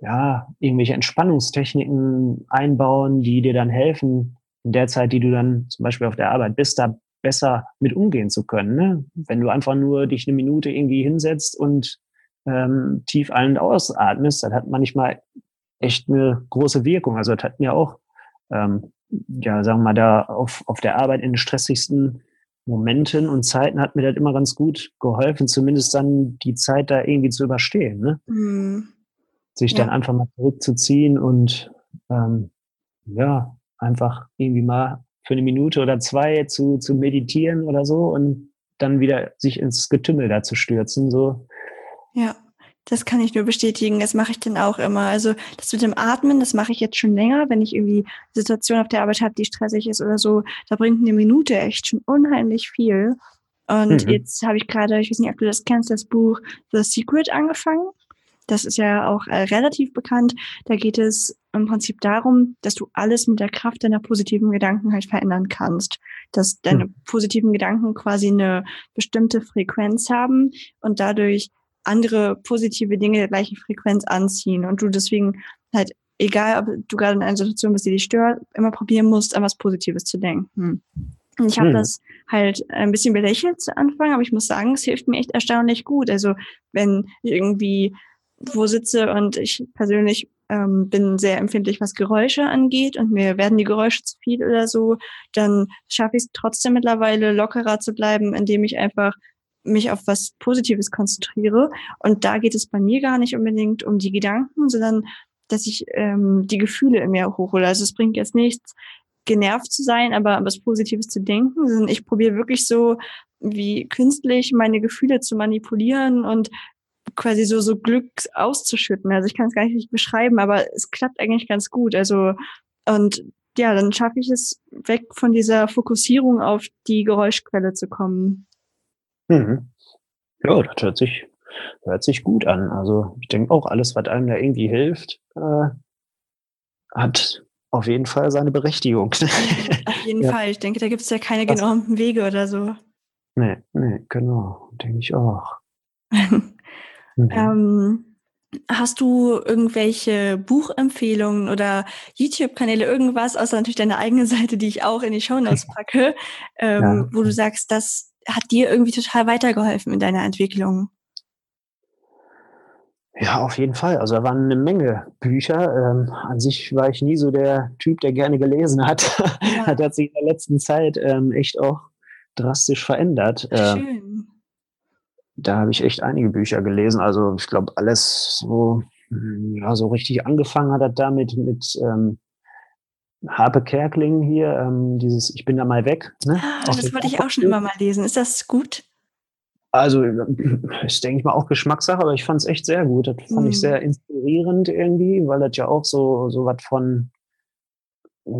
ja irgendwelche Entspannungstechniken einbauen, die dir dann helfen, in der Zeit, die du dann zum Beispiel auf der Arbeit bist, da besser mit umgehen zu können. Ne? Wenn du einfach nur dich eine Minute irgendwie hinsetzt und ähm, tief ein- und ausatmest, dann hat manchmal echt eine große Wirkung. Also das hat mir auch, ähm, ja, sagen wir mal, da auf, auf der Arbeit in den stressigsten Momenten und Zeiten hat mir das immer ganz gut geholfen, zumindest dann die Zeit da irgendwie zu überstehen. Ne? Mhm. Sich ja. dann einfach mal zurückzuziehen und ähm, ja, einfach irgendwie mal für eine Minute oder zwei zu, zu meditieren oder so und dann wieder sich ins Getümmel da zu stürzen. So. Ja, das kann ich nur bestätigen. Das mache ich dann auch immer. Also das mit dem Atmen, das mache ich jetzt schon länger, wenn ich irgendwie Situation auf der Arbeit habe, die stressig ist oder so. Da bringt eine Minute echt schon unheimlich viel. Und mhm. jetzt habe ich gerade, ich weiß nicht, ob du das kennst, das Buch The Secret angefangen. Das ist ja auch äh, relativ bekannt. Da geht es im Prinzip darum, dass du alles mit der Kraft deiner positiven Gedanken halt verändern kannst. Dass deine mhm. positiven Gedanken quasi eine bestimmte Frequenz haben und dadurch andere positive Dinge der gleichen Frequenz anziehen und du deswegen halt, egal ob du gerade in einer Situation bist, die dich stört, immer probieren musst, an was Positives zu denken. Und ich habe hm. das halt ein bisschen belächelt zu Anfang, aber ich muss sagen, es hilft mir echt erstaunlich gut. Also wenn ich irgendwie wo sitze und ich persönlich ähm, bin sehr empfindlich, was Geräusche angeht und mir werden die Geräusche zu viel oder so, dann schaffe ich es trotzdem mittlerweile lockerer zu bleiben, indem ich einfach mich auf was Positives konzentriere. Und da geht es bei mir gar nicht unbedingt um die Gedanken, sondern dass ich ähm, die Gefühle in mir hochhole. Also es bringt jetzt nichts, genervt zu sein, aber an was Positives zu denken, sondern ich probiere wirklich so wie künstlich meine Gefühle zu manipulieren und quasi so so Glück auszuschütten. Also ich kann es gar nicht beschreiben, aber es klappt eigentlich ganz gut. Also und ja, dann schaffe ich es weg von dieser Fokussierung auf die Geräuschquelle zu kommen. Mhm. Ja, das hört sich, hört sich gut an. Also ich denke auch, alles, was einem da irgendwie hilft, äh, hat auf jeden Fall seine Berechtigung. Auf jeden ja. Fall. Ich denke, da gibt es ja keine genormten Wege oder so. Nee, nee, genau. Denke ich auch. mhm. ähm, hast du irgendwelche Buchempfehlungen oder YouTube-Kanäle, irgendwas, außer natürlich deine eigene Seite, die ich auch in die Show Notes packe, ähm, ja. wo du sagst, das hat dir irgendwie total weitergeholfen in deiner Entwicklung? Ja, auf jeden Fall. Also da waren eine Menge Bücher. Ähm, an sich war ich nie so der Typ, der gerne gelesen hat. Ja. das hat sich in der letzten Zeit ähm, echt auch drastisch verändert. Ähm, schön. Da habe ich echt einige Bücher gelesen. Also ich glaube, alles so, ja, so richtig angefangen hat er damit mit ähm, Harpe Kerkling hier, ähm, dieses Ich bin da mal weg. Ne? Ah, das wollte ich auch schon immer mal lesen. Ist das gut? Also, ist, denke ich mal, auch Geschmackssache, aber ich fand es echt sehr gut. Das fand mm. ich sehr inspirierend irgendwie, weil das ja auch so, so was von,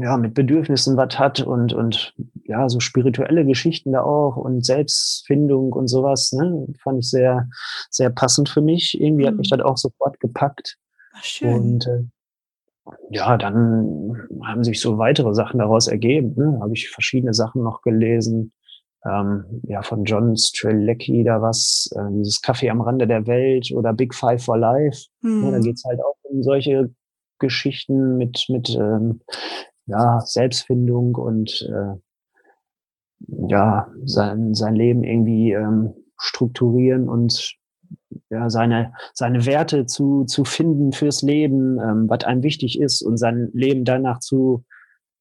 ja, mit Bedürfnissen was hat und, und ja, so spirituelle Geschichten da auch und Selbstfindung und sowas, ne? Fand ich sehr, sehr passend für mich. Irgendwie mm. hat mich das auch sofort gepackt. Ach, schön. Und äh, ja, dann haben sich so weitere Sachen daraus ergeben. Ne? Habe ich verschiedene Sachen noch gelesen. Ähm, ja, von John Strelecki da was, äh, dieses Kaffee am Rande der Welt oder Big Five for Life. Mhm. Ja, da geht's halt auch um solche Geschichten mit, mit ähm, ja, Selbstfindung und äh, ja, sein, sein Leben irgendwie ähm, strukturieren und ja, seine, seine Werte zu, zu finden fürs Leben, ähm, was einem wichtig ist und sein Leben danach zu,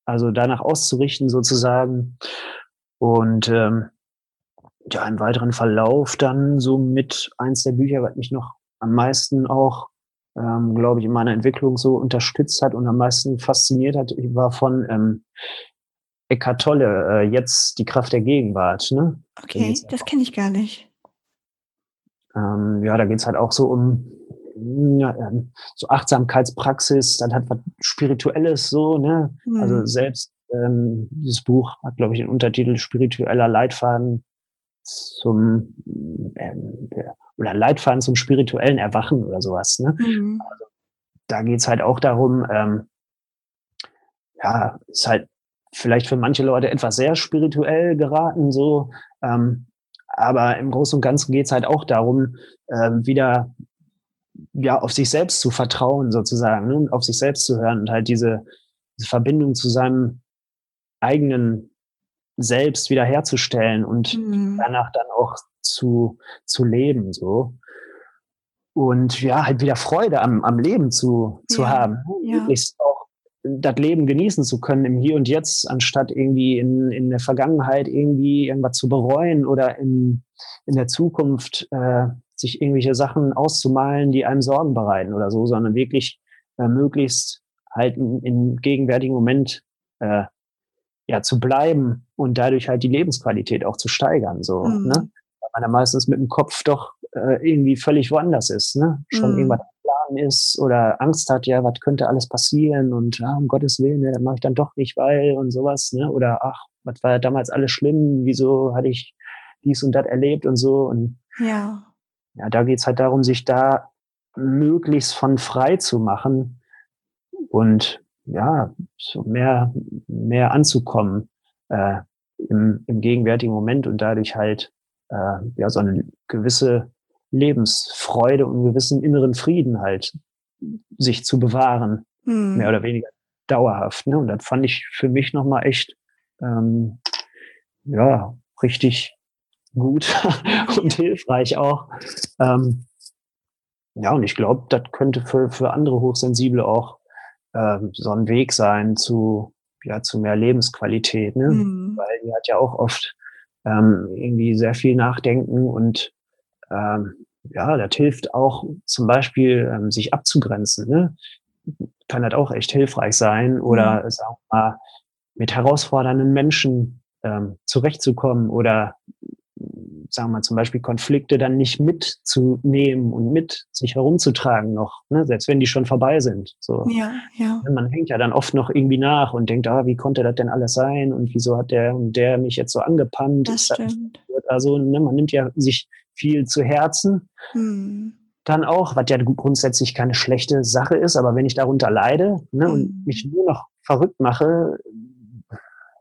also danach auszurichten sozusagen. Und ähm, ja, im weiteren Verlauf dann so mit eins der Bücher, was mich noch am meisten auch, ähm, glaube ich, in meiner Entwicklung so unterstützt hat und am meisten fasziniert hat, war von ähm, Eckhart Tolle, äh, jetzt die Kraft der Gegenwart. Ne? Okay, das kenne ich gar nicht. Ähm, ja, da geht's halt auch so um ja, ähm, so Achtsamkeitspraxis, dann hat was Spirituelles so, ne? Mhm. Also selbst ähm, dieses Buch hat, glaube ich, den Untertitel Spiritueller Leitfaden zum ähm, oder Leitfaden zum spirituellen Erwachen oder sowas. Ne? Mhm. Also, da geht's halt auch darum, ähm, ja, ist halt vielleicht für manche Leute etwas sehr spirituell geraten, so, ähm, aber im Großen und Ganzen geht's halt auch darum, ähm, wieder ja auf sich selbst zu vertrauen, sozusagen, ne? und auf sich selbst zu hören und halt diese, diese Verbindung zu seinem eigenen Selbst wiederherzustellen und mhm. danach dann auch zu, zu leben, so. Und ja, halt wieder Freude am, am Leben zu, zu ja, haben. Ja. Möglichst auch das Leben genießen zu können im Hier und Jetzt, anstatt irgendwie in, in der Vergangenheit irgendwie irgendwas zu bereuen oder in, in der Zukunft äh, sich irgendwelche Sachen auszumalen, die einem Sorgen bereiten oder so, sondern wirklich äh, möglichst halt im gegenwärtigen Moment äh, ja zu bleiben und dadurch halt die Lebensqualität auch zu steigern. So, mhm. ne? Weil man ja meistens mit dem Kopf doch äh, irgendwie völlig woanders ist, ne? Schon mhm. irgendwas Plan ist oder Angst hat, ja, was könnte alles passieren und ja, um Gottes Willen, ne, das mache ich dann doch nicht, weil und sowas, ne? Oder ach, was war damals alles schlimm, wieso hatte ich dies und das erlebt und so. Und ja, ja da geht's halt darum, sich da möglichst von frei zu machen und ja, so mehr, mehr anzukommen äh, im, im gegenwärtigen Moment und dadurch halt äh, ja so eine gewisse Lebensfreude und einen gewissen inneren Frieden halt sich zu bewahren, hm. mehr oder weniger dauerhaft. Ne? Und das fand ich für mich nochmal echt ähm, ja richtig gut und hilfreich auch. Ähm, ja, und ich glaube, das könnte für, für andere Hochsensible auch ähm, so ein Weg sein zu, ja, zu mehr Lebensqualität, ne? Mhm. Weil die hat ja auch oft ähm, irgendwie sehr viel nachdenken und ähm, ja, das hilft auch zum Beispiel, ähm, sich abzugrenzen, ne? Kann das auch echt hilfreich sein oder mhm. sagen wir mal, mit herausfordernden Menschen ähm, zurechtzukommen oder sagen wir mal, zum Beispiel Konflikte dann nicht mitzunehmen und mit sich herumzutragen noch, ne? selbst wenn die schon vorbei sind. So. Ja, ja. Man hängt ja dann oft noch irgendwie nach und denkt, ah, wie konnte das denn alles sein und wieso hat der und der mich jetzt so angepannt? Das stimmt. Also ne, man nimmt ja sich viel zu Herzen. Hm. Dann auch, was ja grundsätzlich keine schlechte Sache ist, aber wenn ich darunter leide ne, hm. und mich nur noch verrückt mache,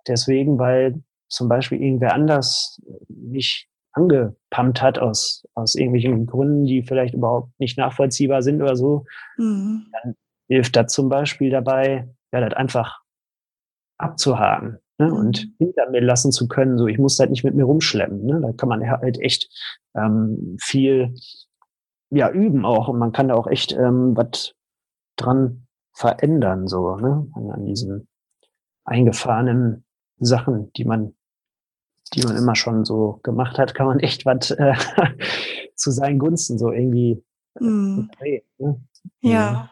deswegen, weil zum Beispiel irgendwer anders mich angepumpt hat aus, aus irgendwelchen Gründen, die vielleicht überhaupt nicht nachvollziehbar sind oder so, mhm. dann hilft das zum Beispiel dabei, ja, das einfach abzuhaken ne, mhm. und hinter mir lassen zu können. So, ich muss das nicht mit mir rumschleppen. Ne? Da kann man halt echt ähm, viel ja, üben auch und man kann da auch echt ähm, was dran verändern, so, ne? An diesen eingefahrenen Sachen, die man die man immer schon so gemacht hat, kann man echt was äh, zu seinen Gunsten so irgendwie mm. drehen. Ne? Ja. Mhm.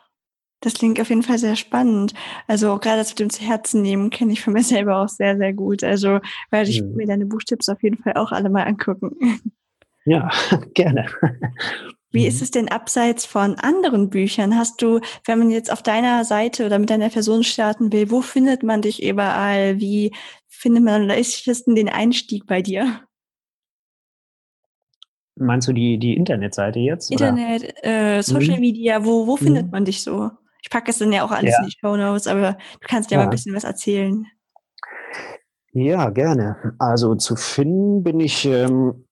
Das klingt auf jeden Fall sehr spannend. Also gerade das mit dem zu Herzen nehmen kenne ich von mir selber auch sehr, sehr gut. Also werde ich mhm. mir deine Buchtipps auf jeden Fall auch alle mal angucken. Ja, gerne. Wie ist mhm. es denn abseits von anderen Büchern? Hast du, wenn man jetzt auf deiner Seite oder mit deiner Person starten will, wo findet man dich überall? Wie findet man am leichtesten den Einstieg bei dir? Meinst du die, die Internetseite jetzt? Internet, äh, Social mhm. Media, wo, wo findet mhm. man dich so? Ich packe es dann ja auch alles ja. in die Show Notes, aber du kannst ja, ja mal ein bisschen was erzählen. Ja, gerne. Also zu finden bin ich ähm,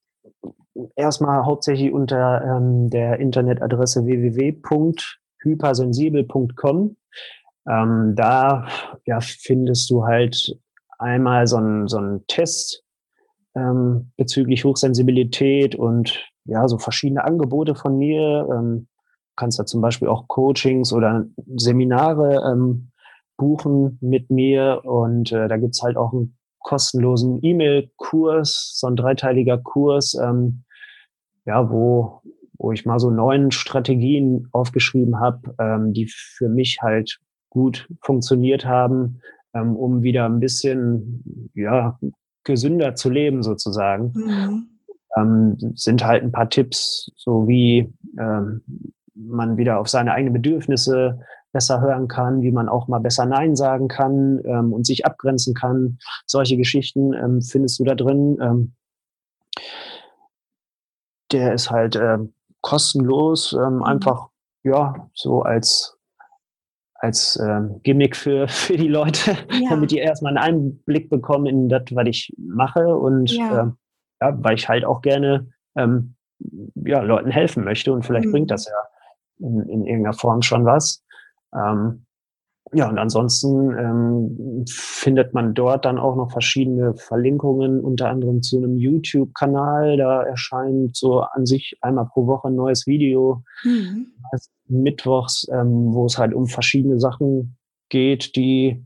erstmal hauptsächlich unter ähm, der Internetadresse www.hypersensibel.com. Ähm, da ja, findest du halt einmal so ein, so ein Test ähm, bezüglich Hochsensibilität und ja, so verschiedene Angebote von mir. Ähm, kannst da zum Beispiel auch Coachings oder Seminare ähm, buchen mit mir und äh, da gibt's halt auch einen kostenlosen E-Mail-Kurs, so ein dreiteiliger Kurs, ähm, ja, wo, wo ich mal so neun Strategien aufgeschrieben habe, ähm, die für mich halt gut funktioniert haben, ähm, um wieder ein bisschen ja, gesünder zu leben sozusagen. Mhm. Ähm, sind halt ein paar Tipps, so wie ähm, man wieder auf seine eigenen Bedürfnisse besser hören kann, wie man auch mal besser Nein sagen kann ähm, und sich abgrenzen kann. Solche Geschichten ähm, findest du da drin. Ähm, der ist halt äh, kostenlos, ähm, mhm. einfach ja so als als ähm, Gimmick für, für die Leute, ja. damit die erstmal einen Einblick bekommen in das, was ich mache und ja. Ähm, ja, weil ich halt auch gerne ähm, ja, Leuten helfen möchte und vielleicht mhm. bringt das ja in, in irgendeiner Form schon was. Ähm, ja, und ansonsten ähm, findet man dort dann auch noch verschiedene Verlinkungen, unter anderem zu einem YouTube-Kanal. Da erscheint so an sich einmal pro Woche ein neues Video. Mhm. Mittwochs, ähm, wo es halt um verschiedene Sachen geht, die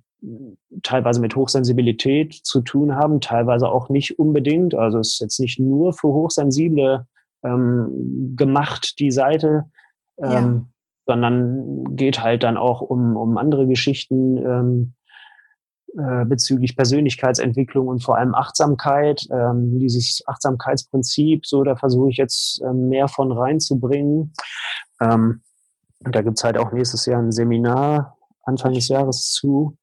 teilweise mit Hochsensibilität zu tun haben, teilweise auch nicht unbedingt. Also es ist jetzt nicht nur für Hochsensible ähm, gemacht, die Seite. Ähm, ja sondern geht halt dann auch um, um andere Geschichten ähm, äh, bezüglich Persönlichkeitsentwicklung und vor allem Achtsamkeit. Ähm, dieses Achtsamkeitsprinzip, so da versuche ich jetzt ähm, mehr von reinzubringen. Ähm, da gibt's halt auch nächstes Jahr ein Seminar Anfang des Jahres zu,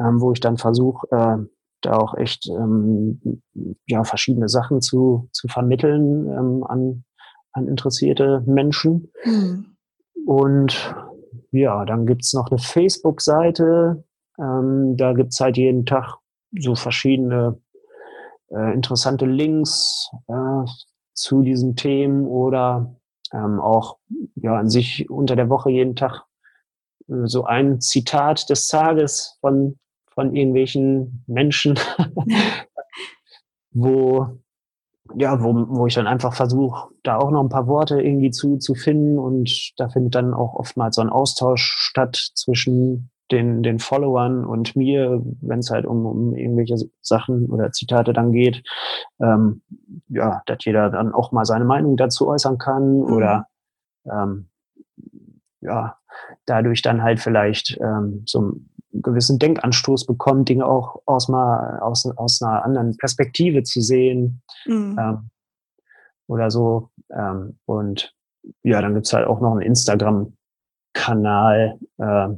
ähm, wo ich dann versuche, äh, da auch echt ähm, ja, verschiedene Sachen zu, zu vermitteln ähm, an, an interessierte Menschen. Mhm. Und ja, dann gibt's noch eine Facebook-Seite. Ähm, da gibt's halt jeden Tag so verschiedene äh, interessante Links äh, zu diesen Themen oder ähm, auch ja an sich unter der Woche jeden Tag äh, so ein Zitat des Tages von von irgendwelchen Menschen, wo ja, wo, wo ich dann einfach versuche, da auch noch ein paar Worte irgendwie zu, zu finden und da findet dann auch oftmals so ein Austausch statt zwischen den, den Followern und mir, wenn es halt um, um irgendwelche Sachen oder Zitate dann geht, ähm, ja, dass jeder dann auch mal seine Meinung dazu äußern kann mhm. oder ähm, ja, dadurch dann halt vielleicht ähm, so gewissen Denkanstoß bekommt, Dinge auch aus, mal, aus, aus einer anderen Perspektive zu sehen mhm. ähm, oder so. Ähm, und ja, dann gibt's halt auch noch einen Instagram-Kanal. Äh,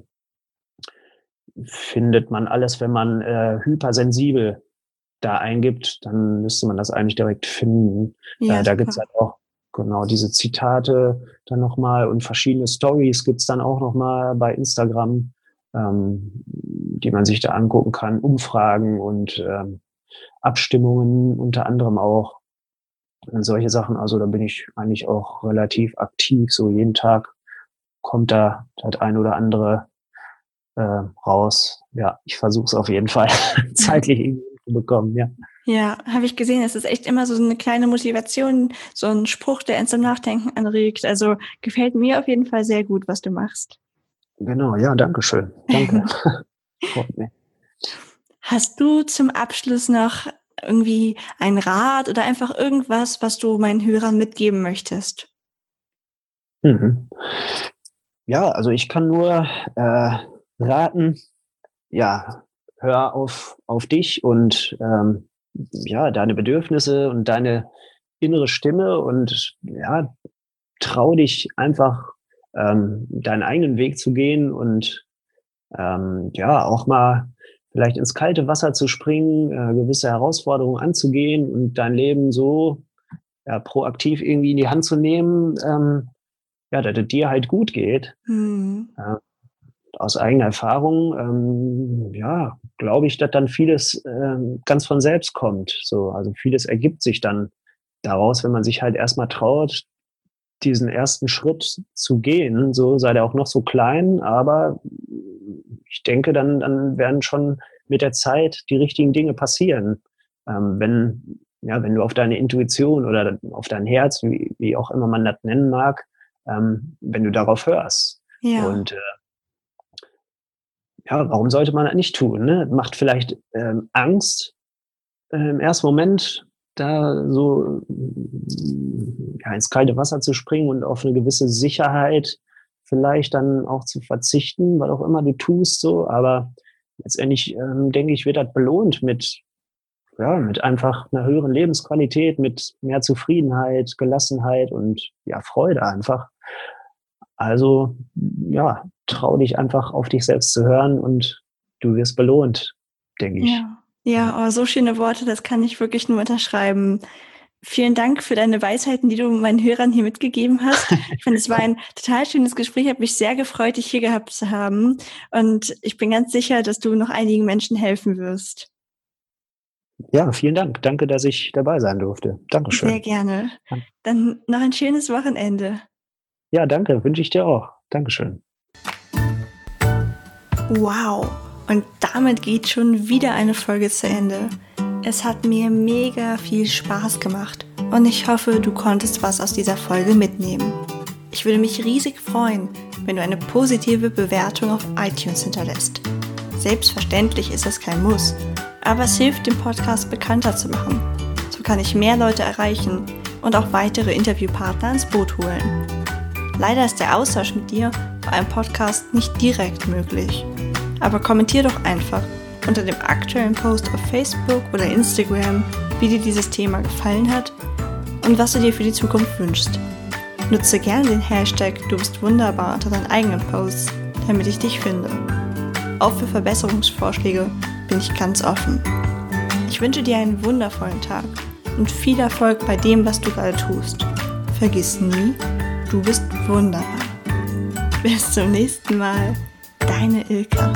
findet man alles, wenn man äh, hypersensibel da eingibt, dann müsste man das eigentlich direkt finden. Ja, äh, da gibt's halt auch genau diese Zitate dann nochmal und verschiedene Stories gibt's dann auch nochmal bei Instagram ähm, die man sich da angucken kann, Umfragen und ähm, Abstimmungen unter anderem auch. Und solche Sachen, also da bin ich eigentlich auch relativ aktiv. So jeden Tag kommt da das ein oder andere äh, raus. Ja, ich versuche es auf jeden Fall zeitlich zu bekommen, ja. Ja, habe ich gesehen. Es ist echt immer so eine kleine Motivation, so ein Spruch, der ins Nachdenken anregt. Also gefällt mir auf jeden Fall sehr gut, was du machst. Genau, ja, danke schön. Danke. Hast du zum Abschluss noch irgendwie einen Rat oder einfach irgendwas, was du meinen Hörern mitgeben möchtest? Mhm. Ja, also ich kann nur äh, raten, ja, hör auf, auf dich und ähm, ja, deine Bedürfnisse und deine innere Stimme und ja, trau dich einfach ähm, deinen eigenen Weg zu gehen und ähm, ja, auch mal vielleicht ins kalte Wasser zu springen, äh, gewisse Herausforderungen anzugehen und dein Leben so ja, proaktiv irgendwie in die Hand zu nehmen, ähm, ja, dass es dir halt gut geht. Mhm. Äh, aus eigener Erfahrung, ähm, ja, glaube ich, dass dann vieles ähm, ganz von selbst kommt. So, also vieles ergibt sich dann daraus, wenn man sich halt erstmal traut, diesen ersten Schritt zu gehen, so sei der auch noch so klein, aber ich denke, dann, dann werden schon mit der Zeit die richtigen Dinge passieren. Ähm, wenn, ja, wenn du auf deine Intuition oder auf dein Herz, wie, wie auch immer man das nennen mag, ähm, wenn du darauf hörst. Ja. Und äh, ja, warum sollte man das nicht tun? Ne? Macht vielleicht ähm, Angst äh, im ersten Moment, da so ja, ins kalte Wasser zu springen und auf eine gewisse Sicherheit vielleicht dann auch zu verzichten, was auch immer du tust, so. Aber letztendlich ähm, denke ich, wird das belohnt mit ja, mit einfach einer höheren Lebensqualität, mit mehr Zufriedenheit, Gelassenheit und ja, Freude einfach. Also, ja, trau dich einfach auf dich selbst zu hören und du wirst belohnt, denke ich. Ja. Ja, oh, so schöne Worte, das kann ich wirklich nur unterschreiben. vielen Dank für deine Weisheiten, die du meinen Hörern hier mitgegeben hast. Ich finde, es war ein total schönes Gespräch. Ich habe mich sehr gefreut, dich hier gehabt zu haben. Und ich bin ganz sicher, dass du noch einigen Menschen helfen wirst. Ja, vielen Dank. Danke, dass ich dabei sein durfte. Dankeschön. Sehr gerne. Dann noch ein schönes Wochenende. Ja, danke. Wünsche ich dir auch. Dankeschön. Wow. Und damit geht schon wieder eine Folge zu Ende. Es hat mir mega viel Spaß gemacht und ich hoffe, du konntest was aus dieser Folge mitnehmen. Ich würde mich riesig freuen, wenn du eine positive Bewertung auf iTunes hinterlässt. Selbstverständlich ist es kein Muss, aber es hilft, den Podcast bekannter zu machen. So kann ich mehr Leute erreichen und auch weitere Interviewpartner ins Boot holen. Leider ist der Austausch mit dir bei einem Podcast nicht direkt möglich. Aber kommentier doch einfach unter dem aktuellen Post auf Facebook oder Instagram, wie dir dieses Thema gefallen hat und was du dir für die Zukunft wünschst. Nutze gerne den Hashtag Du bist wunderbar unter deinen eigenen Posts, damit ich dich finde. Auch für Verbesserungsvorschläge bin ich ganz offen. Ich wünsche dir einen wundervollen Tag und viel Erfolg bei dem, was du gerade tust. Vergiss nie, du bist wunderbar. Bis zum nächsten Mal, deine Ilka.